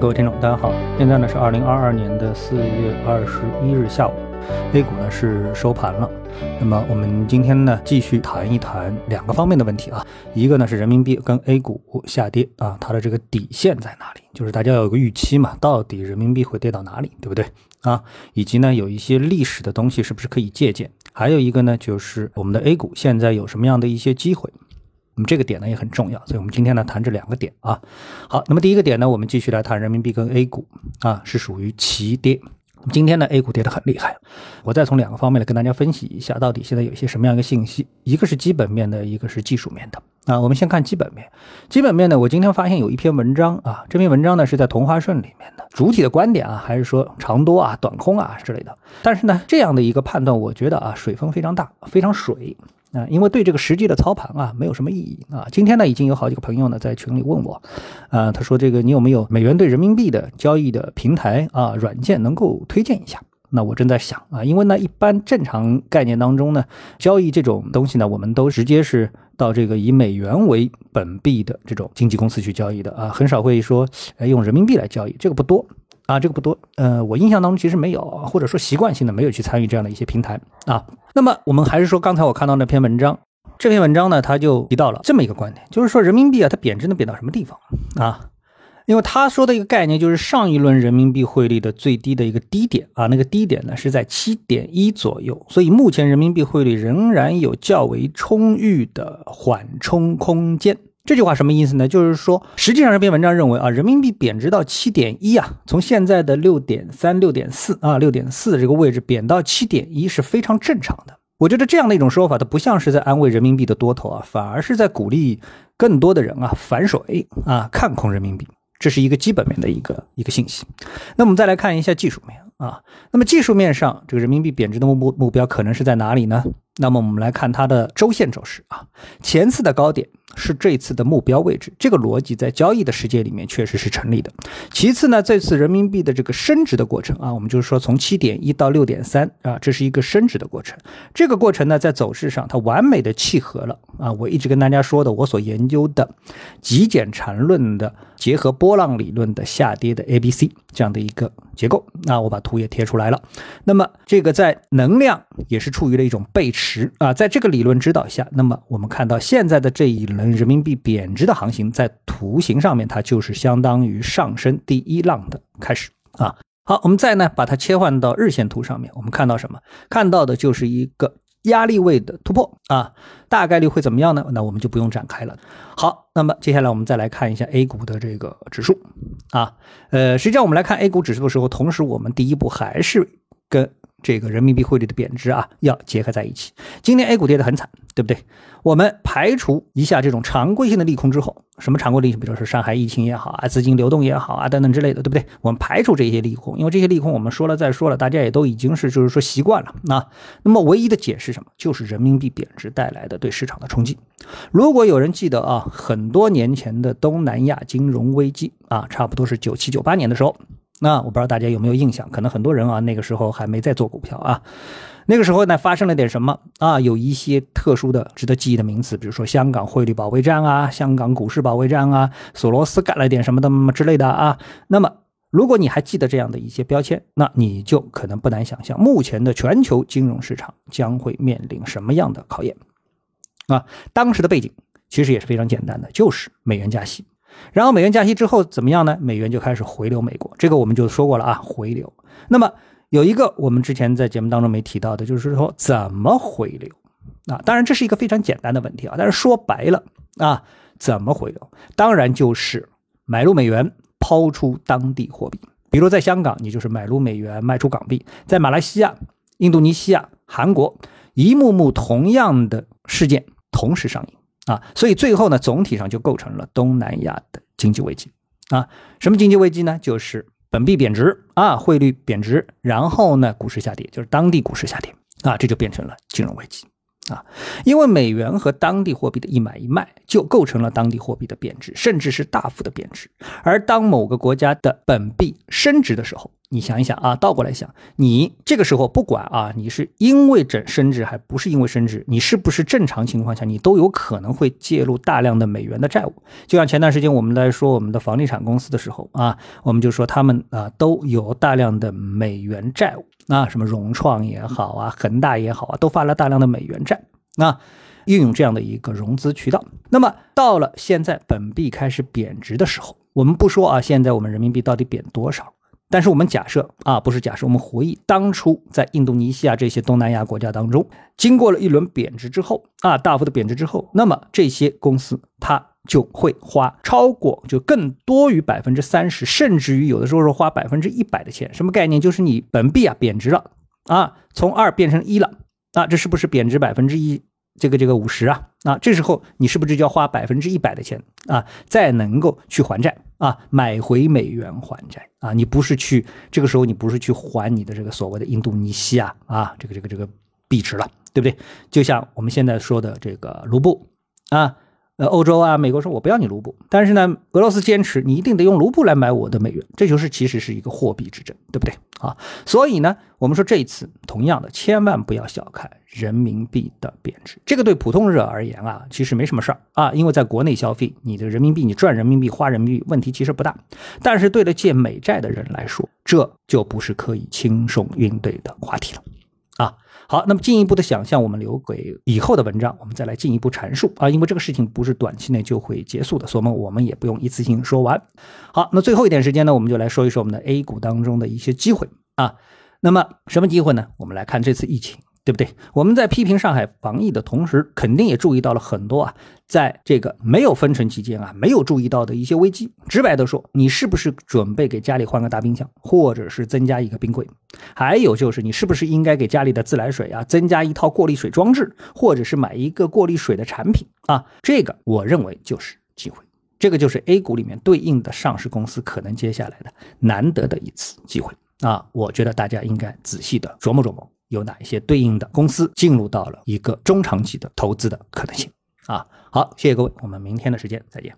各位听众，大家好，现在呢是二零二二年的四月二十一日下午，A 股呢是收盘了。那么我们今天呢继续谈一谈两个方面的问题啊，一个呢是人民币跟 A 股下跌啊，它的这个底线在哪里？就是大家要有个预期嘛，到底人民币会跌到哪里，对不对啊？以及呢有一些历史的东西是不是可以借鉴？还有一个呢就是我们的 A 股现在有什么样的一些机会？那么这个点呢也很重要，所以我们今天呢谈这两个点啊。好，那么第一个点呢，我们继续来谈人民币跟 A 股啊，是属于齐跌。那么今天呢，A 股跌得很厉害，我再从两个方面来跟大家分析一下，到底现在有一些什么样一个信息，一个是基本面的，一个是技术面的啊。我们先看基本面，基本面呢，我今天发现有一篇文章啊，这篇文章呢是在同花顺里面的，主体的观点啊，还是说长多啊、短空啊之类的。但是呢，这样的一个判断，我觉得啊，水分非常大，非常水。啊，因为对这个实际的操盘啊，没有什么意义啊。今天呢，已经有好几个朋友呢在群里问我，啊，他说这个你有没有美元对人民币的交易的平台啊软件能够推荐一下？那我正在想啊，因为呢，一般正常概念当中呢，交易这种东西呢，我们都直接是到这个以美元为本币的这种经纪公司去交易的啊，很少会说用人民币来交易，这个不多。啊，这个不多，呃，我印象当中其实没有，或者说习惯性的没有去参与这样的一些平台啊。那么我们还是说刚才我看到那篇文章，这篇文章呢，他就提到了这么一个观点，就是说人民币啊，它贬值能贬到什么地方啊？因为他说的一个概念就是上一轮人民币汇率的最低的一个低点啊，那个低点呢是在七点一左右，所以目前人民币汇率仍然有较为充裕的缓冲空间。这句话什么意思呢？就是说，实际上这篇文章认为啊，人民币贬值到七点一啊，从现在的六点三、六点四啊、六点四这个位置贬到七点一是非常正常的。我觉得这样的一种说法，它不像是在安慰人民币的多头啊，反而是在鼓励更多的人啊反水啊看空人民币。这是一个基本面的一个一个信息。那我们再来看一下技术面啊，那么技术面上，这个人民币贬值的目目目标可能是在哪里呢？那么我们来看它的周线走势啊，前次的高点。是这次的目标位置，这个逻辑在交易的世界里面确实是成立的。其次呢，这次人民币的这个升值的过程啊，我们就是说从七点一到六点三啊，这是一个升值的过程。这个过程呢，在走势上它完美的契合了啊，我一直跟大家说的，我所研究的极简缠论的结合波浪理论的下跌的 A B C 这样的一个结构。那我把图也贴出来了。那么这个在能量也是处于了一种背驰啊，在这个理论指导下，那么我们看到现在的这一轮。人民币贬值的行情，在图形上面，它就是相当于上升第一浪的开始啊。好，我们再呢把它切换到日线图上面，我们看到什么？看到的就是一个压力位的突破啊。大概率会怎么样呢？那我们就不用展开了。好，那么接下来我们再来看一下 A 股的这个指数啊。呃，实际上我们来看 A 股指数的时候，同时我们第一步还是跟。这个人民币汇率的贬值啊，要结合在一起。今天 A 股跌得很惨，对不对？我们排除一下这种常规性的利空之后，什么常规利空？比如说上海疫情也好啊，资金流动也好啊，等等之类的，对不对？我们排除这些利空，因为这些利空我们说了再说了，大家也都已经是就是说习惯了啊。那么唯一的解释什么？就是人民币贬值带来的对市场的冲击。如果有人记得啊，很多年前的东南亚金融危机啊，差不多是九七九八年的时候。那我不知道大家有没有印象，可能很多人啊那个时候还没在做股票啊，那个时候呢发生了点什么啊？有一些特殊的值得记忆的名词，比如说香港汇率保卫战啊，香港股市保卫战啊，索罗斯干了点什么的之类的啊。那么如果你还记得这样的一些标签，那你就可能不难想象，目前的全球金融市场将会面临什么样的考验啊？当时的背景其实也是非常简单的，就是美元加息。然后美元加息之后怎么样呢？美元就开始回流美国，这个我们就说过了啊，回流。那么有一个我们之前在节目当中没提到的，就是说怎么回流啊？当然这是一个非常简单的问题啊，但是说白了啊，怎么回流？当然就是买入美元，抛出当地货币。比如在香港，你就是买入美元，卖出港币；在马来西亚、印度尼西亚、韩国，一幕幕同样的事件同时上映。啊，所以最后呢，总体上就构成了东南亚的经济危机啊。什么经济危机呢？就是本币贬值啊，汇率贬值，然后呢，股市下跌，就是当地股市下跌啊，这就变成了金融危机啊。因为美元和当地货币的一买一卖，就构成了当地货币的贬值，甚至是大幅的贬值。而当某个国家的本币升值的时候，你想一想啊，倒过来想，你这个时候不管啊，你是因为整升值还不是因为升值，你是不是正常情况下你都有可能会介入大量的美元的债务？就像前段时间我们在说我们的房地产公司的时候啊，我们就说他们啊都有大量的美元债务啊，什么融创也好啊，恒大也好啊，都发了大量的美元债啊。运用这样的一个融资渠道，那么到了现在本币开始贬值的时候，我们不说啊，现在我们人民币到底贬多少？但是我们假设啊，不是假设，我们回忆当初在印度尼西亚这些东南亚国家当中，经过了一轮贬值之后啊，大幅的贬值之后，那么这些公司它就会花超过就更多于百分之三十，甚至于有的时候是花百分之一百的钱。什么概念？就是你本币啊贬值了啊，从二变成一了啊，这是不是贬值百分之一？这个这个五十啊啊，这时候你是不是就要花百分之一百的钱啊，再能够去还债啊，买回美元还债啊？你不是去这个时候你不是去还你的这个所谓的印度尼西亚啊这个这个这个币值了，对不对？就像我们现在说的这个卢布啊。呃，欧洲啊，美国说我不要你卢布，但是呢，俄罗斯坚持你一定得用卢布来买我的美元，这就是其实是一个货币之争，对不对啊？所以呢，我们说这一次同样的，千万不要小看人民币的贬值，这个对普通人而言啊，其实没什么事儿啊，因为在国内消费，你的人民币你赚人民币花人民币问题其实不大，但是对了借美债的人来说，这就不是可以轻松应对的话题了。啊，好，那么进一步的想象，我们留给以后的文章，我们再来进一步阐述啊，因为这个事情不是短期内就会结束的，所以我们我们也不用一次性说完。好，那最后一点时间呢，我们就来说一说我们的 A 股当中的一些机会啊。那么什么机会呢？我们来看这次疫情。对不对？我们在批评上海防疫的同时，肯定也注意到了很多啊，在这个没有封城期间啊，没有注意到的一些危机。直白的说，你是不是准备给家里换个大冰箱，或者是增加一个冰柜？还有就是，你是不是应该给家里的自来水啊增加一套过滤水装置，或者是买一个过滤水的产品啊？这个我认为就是机会，这个就是 A 股里面对应的上市公司可能接下来的难得的一次机会啊！我觉得大家应该仔细的琢磨琢磨。有哪一些对应的公司进入到了一个中长期的投资的可能性啊？好，谢谢各位，我们明天的时间再见。